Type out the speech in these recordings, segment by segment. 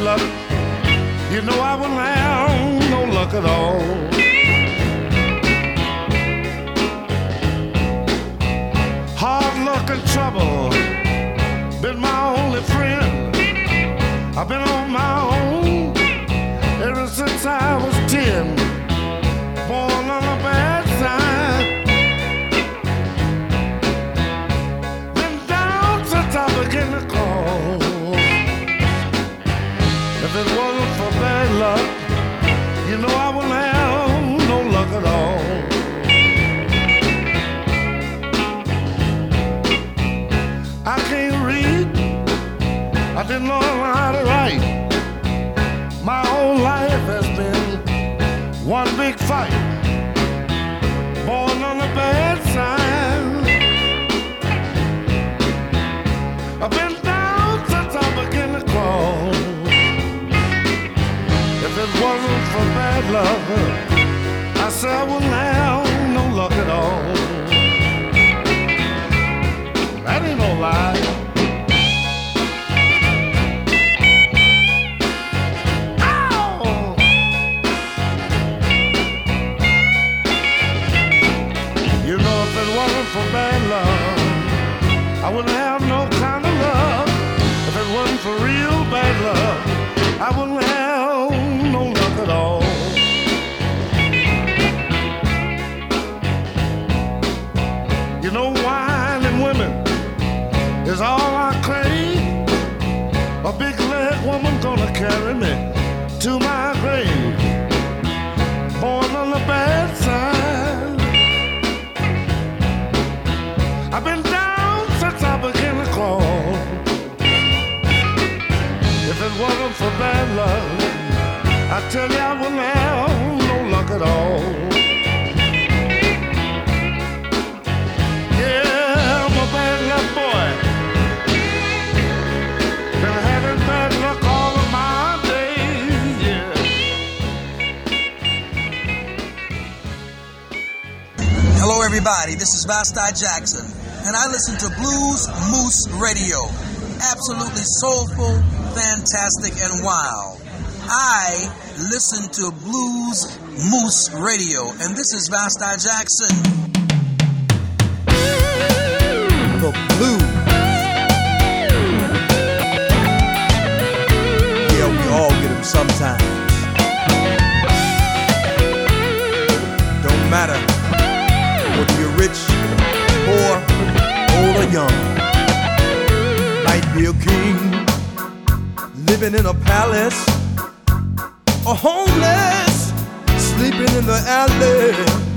Luck, you know I wouldn't have no luck at all. Hard luck and trouble been my only friend. I've been on my own ever since I was ten. Luck, you know I wouldn't have no luck at all. I can't read. I didn't know how to write. My whole life has been one big fight. Born on the bad side. Wasn't bad luck, I said I wouldn't no luck at all. That ain't no lie. You know, if it wasn't for bad luck, I wouldn't have no kind of love. If it wasn't for real bad love, I wouldn't carry me to my grave. Born on the bad side. I've been down since I began to crawl. If it wasn't for bad luck, I tell you I wouldn't have no luck at all. Hello, everybody. This is Vasti Jackson, and I listen to Blues Moose Radio. Absolutely soulful, fantastic, and wild. I listen to Blues Moose Radio, and this is Vasti Jackson. the blues. Living in a palace, or homeless sleeping in the alley.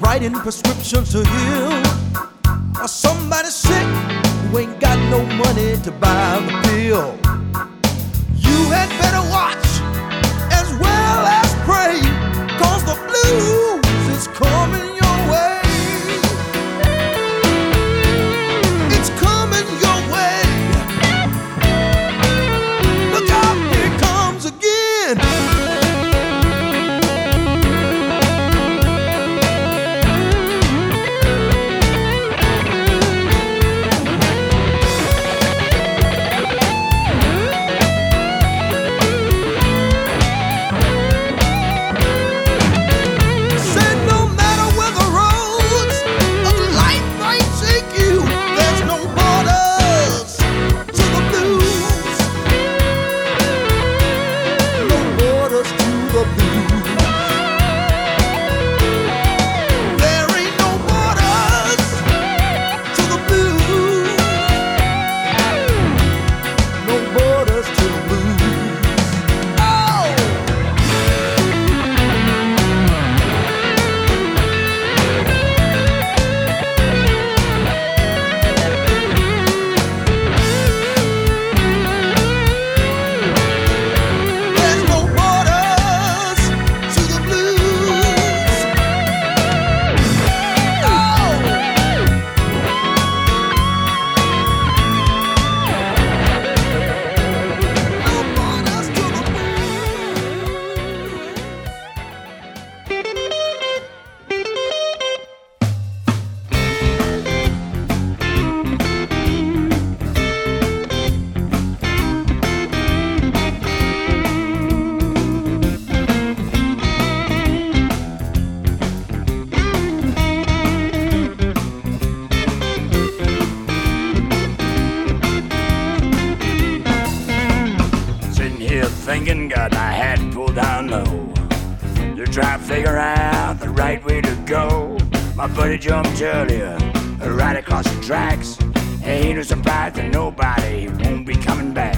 Writing prescriptions to heal. Or somebody sick who ain't got no money to buy the pill. You had better watch as well as pray, cause the blues Jumped earlier, right across the tracks. Ain't no surprise to nobody, won't be coming back.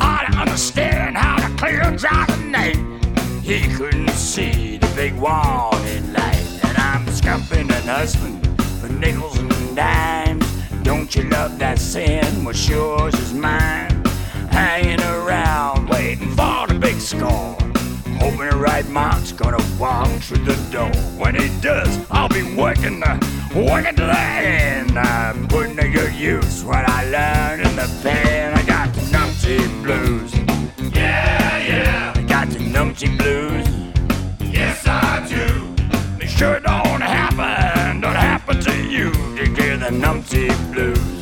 I to understand how to clear dry the night. He couldn't see the big warning light. And I'm scumping and hustling for nickels and dimes. Don't you love that sin? What's yours is mine. Mark's gonna walk through the door. When he does, I'll be working the working the end. I'm putting to good use what I learned in the pen. I got the numpty blues. Yeah, yeah. I got the numpty blues. Yes, I do. Make sure it don't happen, don't happen to you. To get the numpty blues.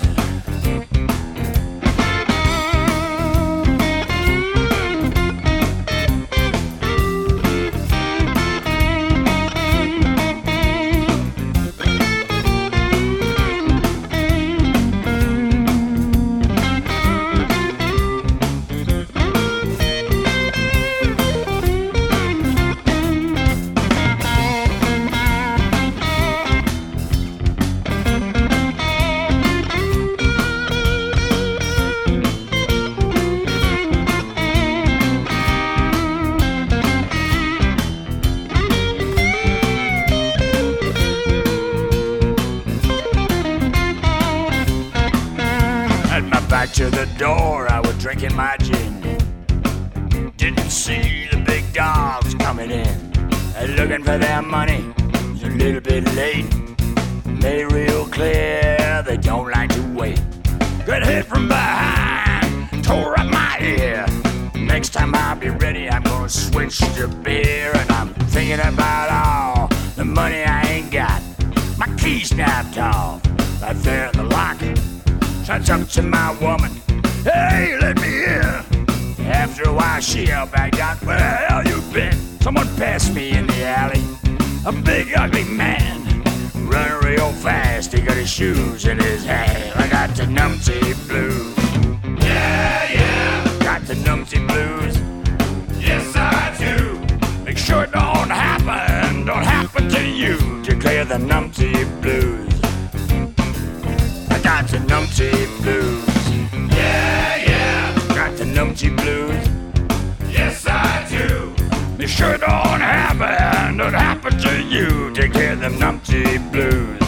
For their money, it's a little bit late. Made real clear they don't like to wait. Got hit from behind, tore up my ear. Next time I'll be ready, I'm gonna switch to beer. And I'm thinking about all the money I ain't got. My key snapped off, right there in the locker. So I jumped to my woman. Hey, let me in. After a while, she yelled back out, Where the hell you been? Someone passed me in the alley. A big, ugly man. Running real fast, he got his shoes in his hand. I got the numpty blues. Yeah, yeah. Got the numpty blues. Yes, I do. Make sure it don't happen, don't happen to you. Declare the numpty blues. I got the numpty blues. Yeah numpty blues? Yes, I do. You sure don't happen, Don't happen to you. Take care of them numpty blues.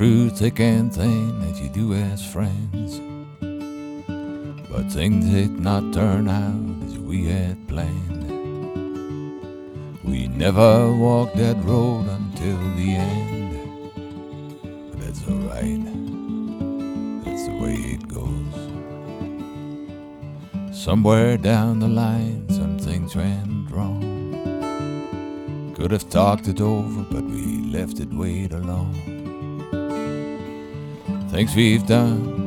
Through thick and thin as you do as friends. But things did not turn out as we had planned. We never walked that road until the end. But that's alright, that's the way it goes. Somewhere down the line, some things went wrong. Could have talked it over, but we left it way alone. Things we've done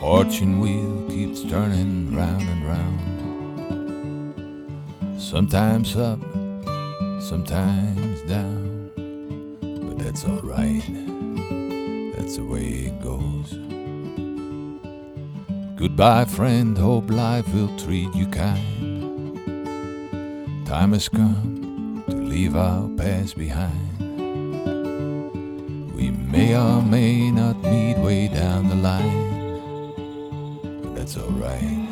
Fortune wheel keeps turning round and round. Sometimes up, sometimes down. But that's alright, that's the way it goes. Goodbye, friend, hope life will treat you kind. Time has come to leave our past behind. We may or may not meet way down the line, alright.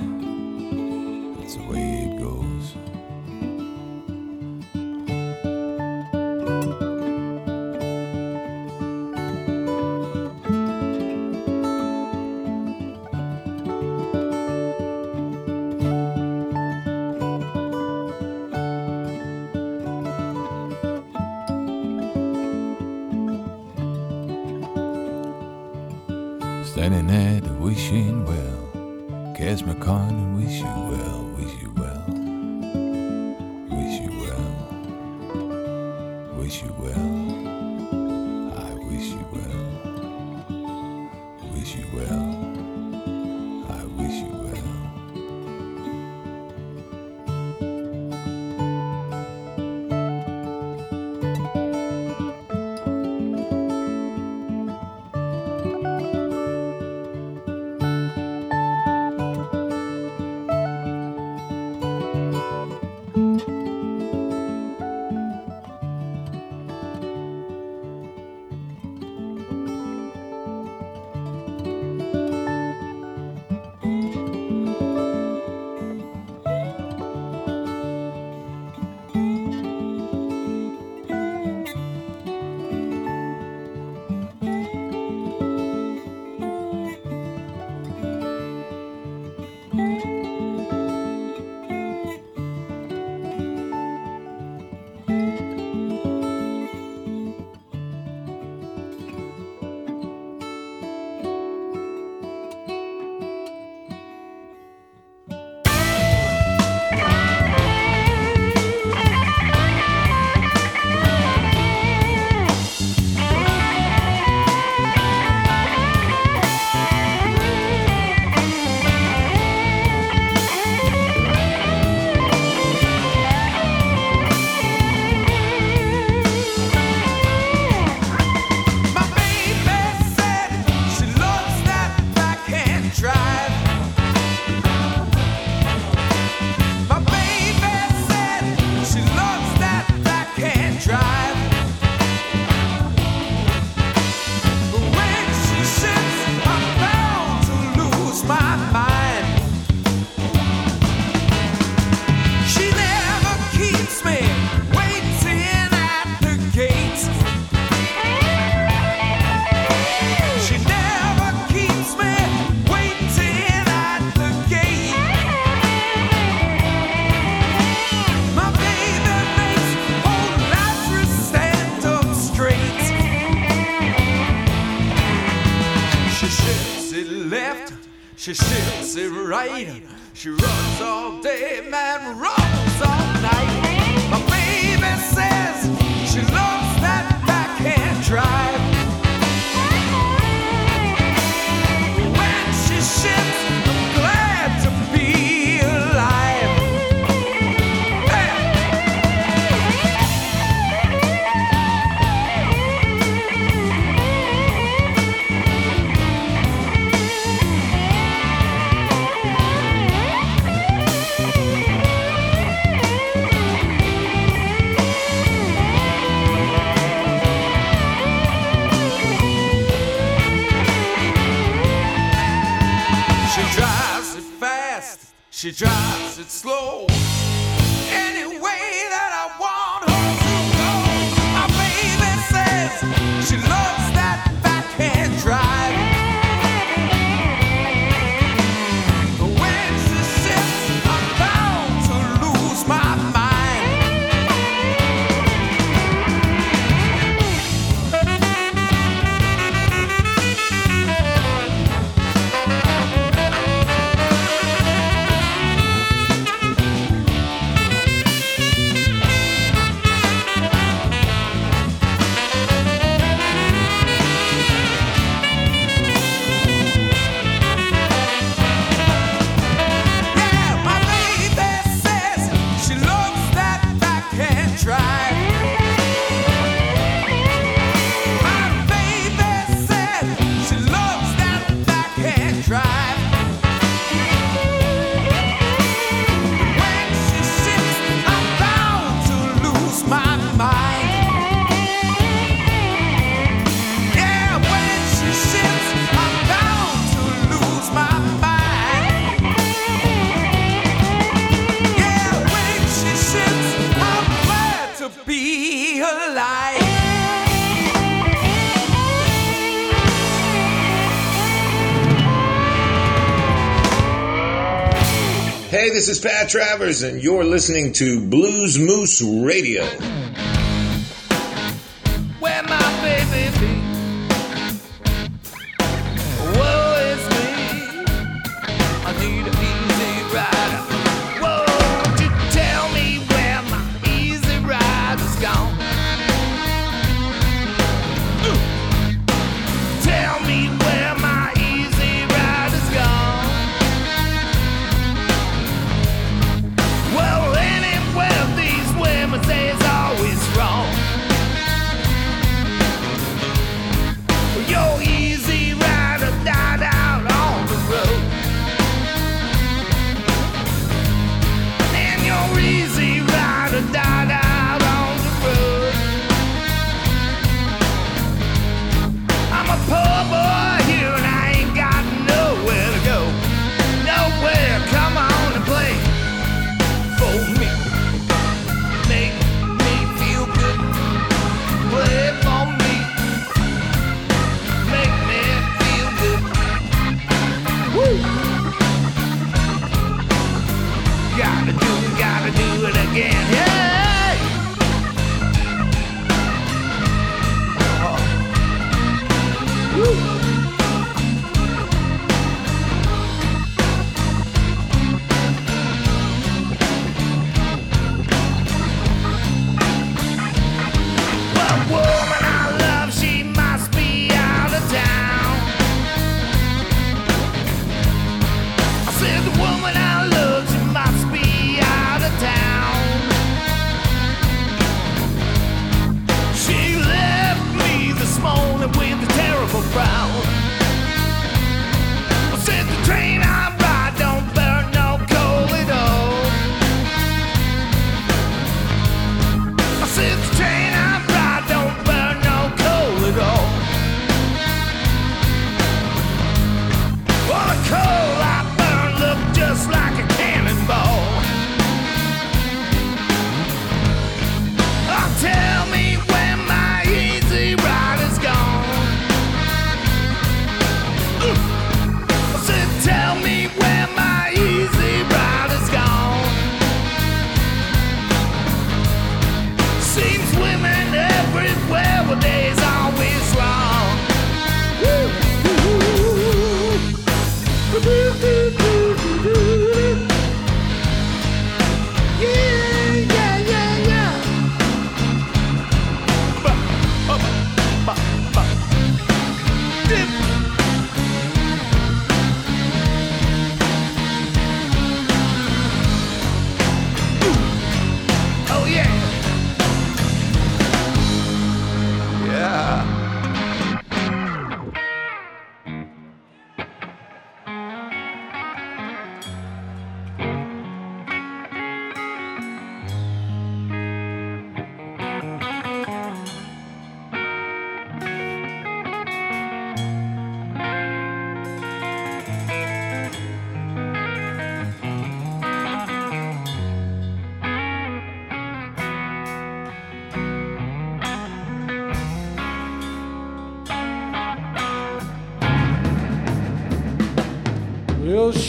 Hey, this is Pat Travers, and you're listening to Blues Moose Radio.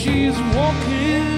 She's walking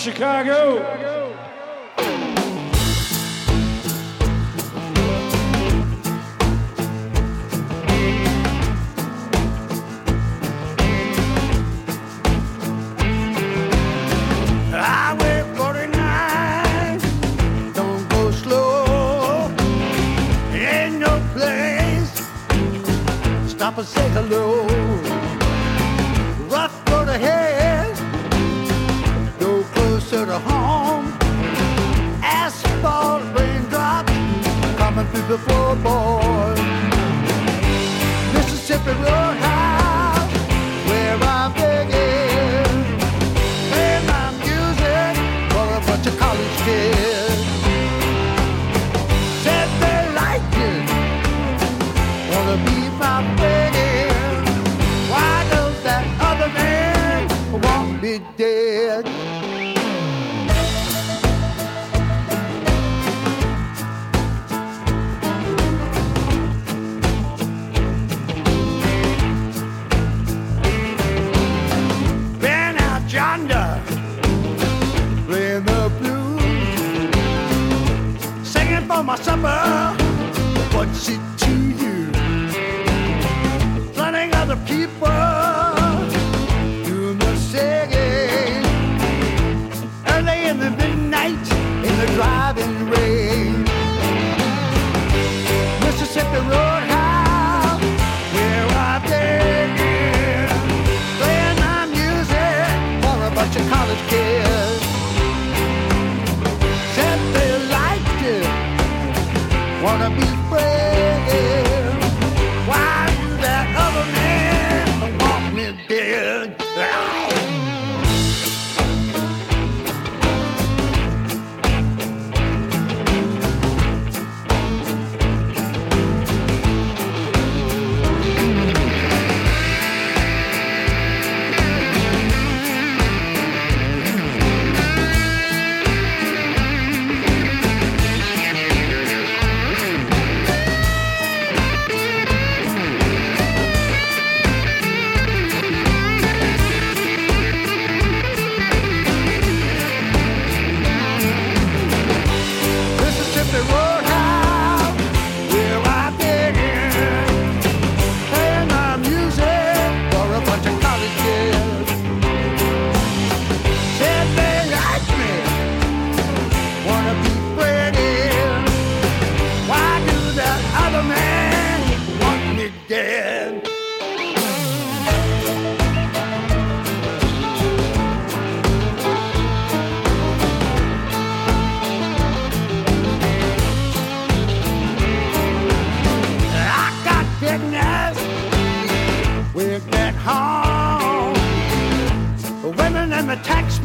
Chicago. Plenty other people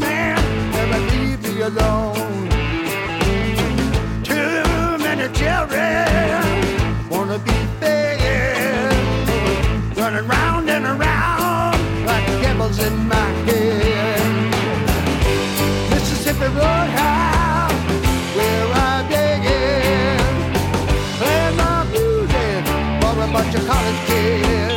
man never leave me alone. Too many children wanna be fed, running round and around like devils in my head. Mississippi Roadhouse. bunch of college kids.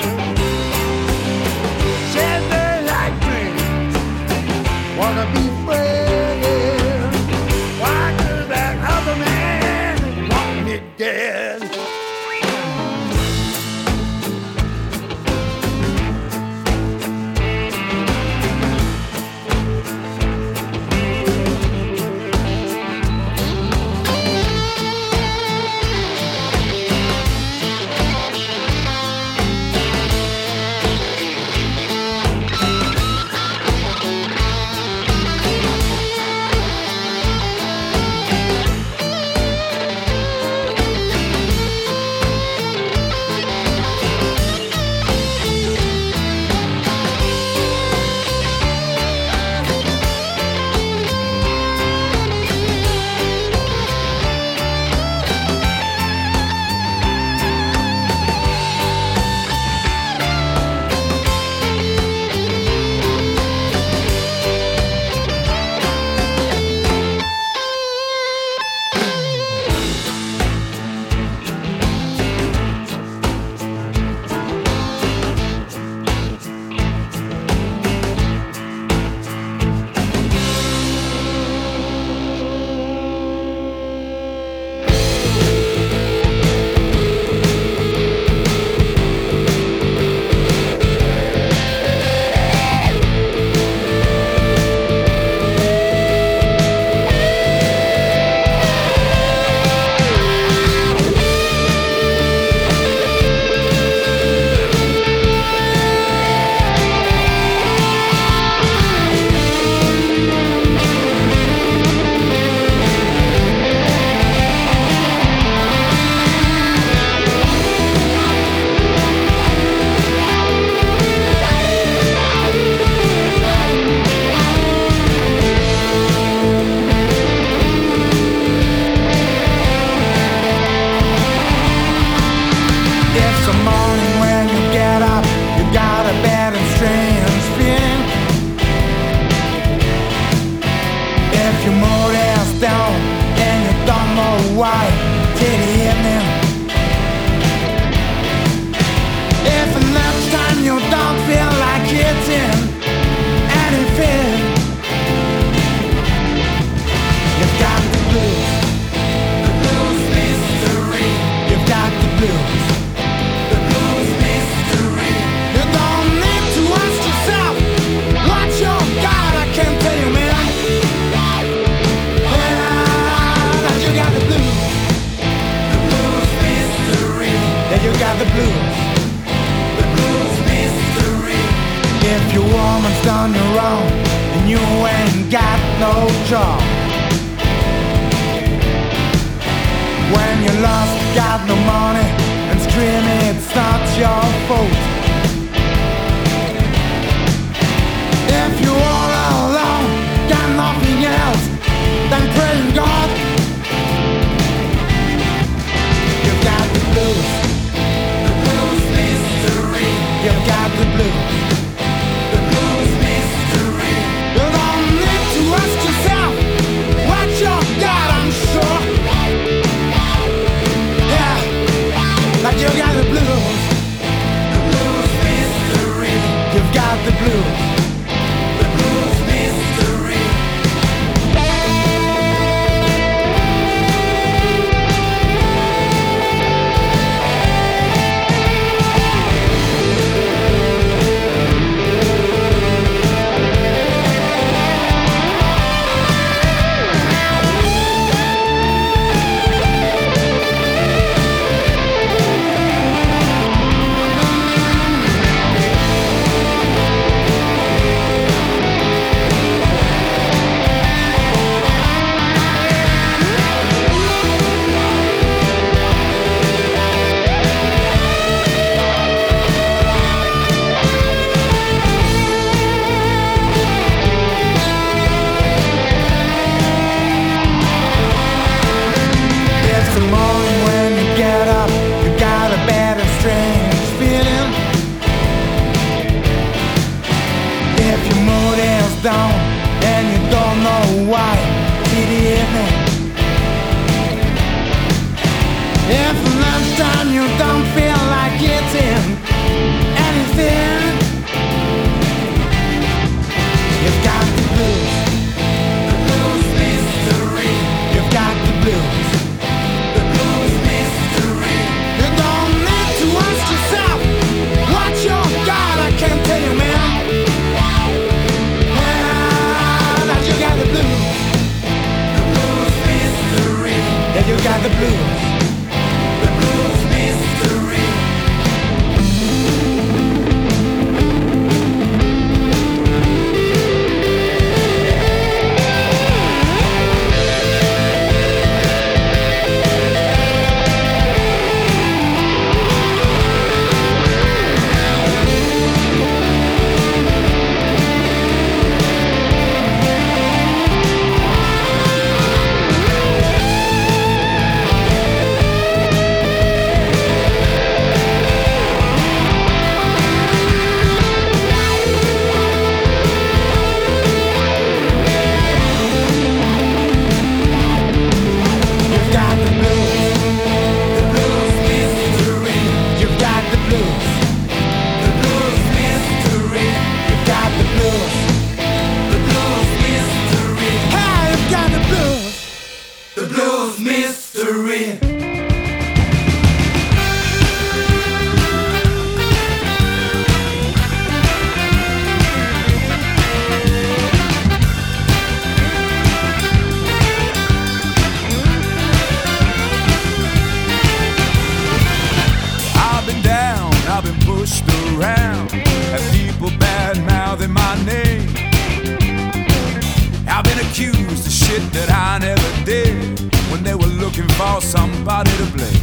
harder to blame.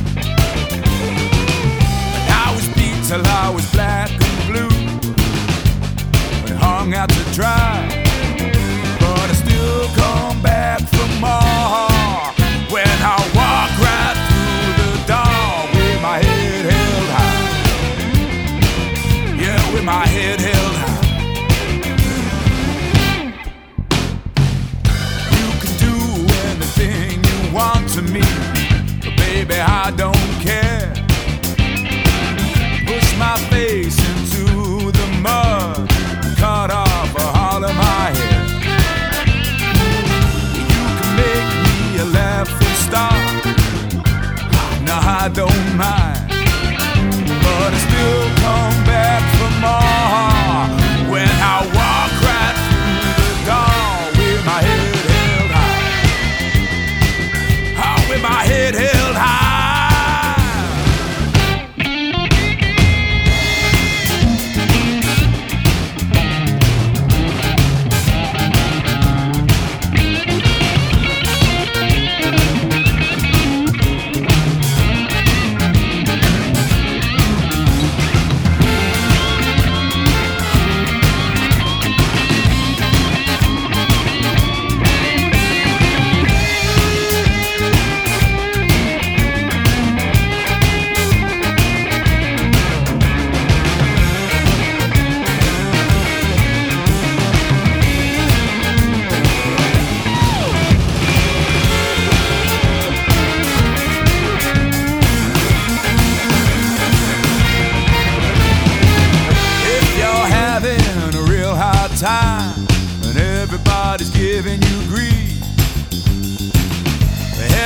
giving you grief.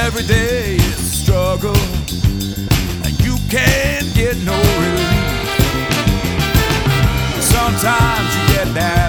Every day is a struggle, and you can't get no relief. Sometimes you get that.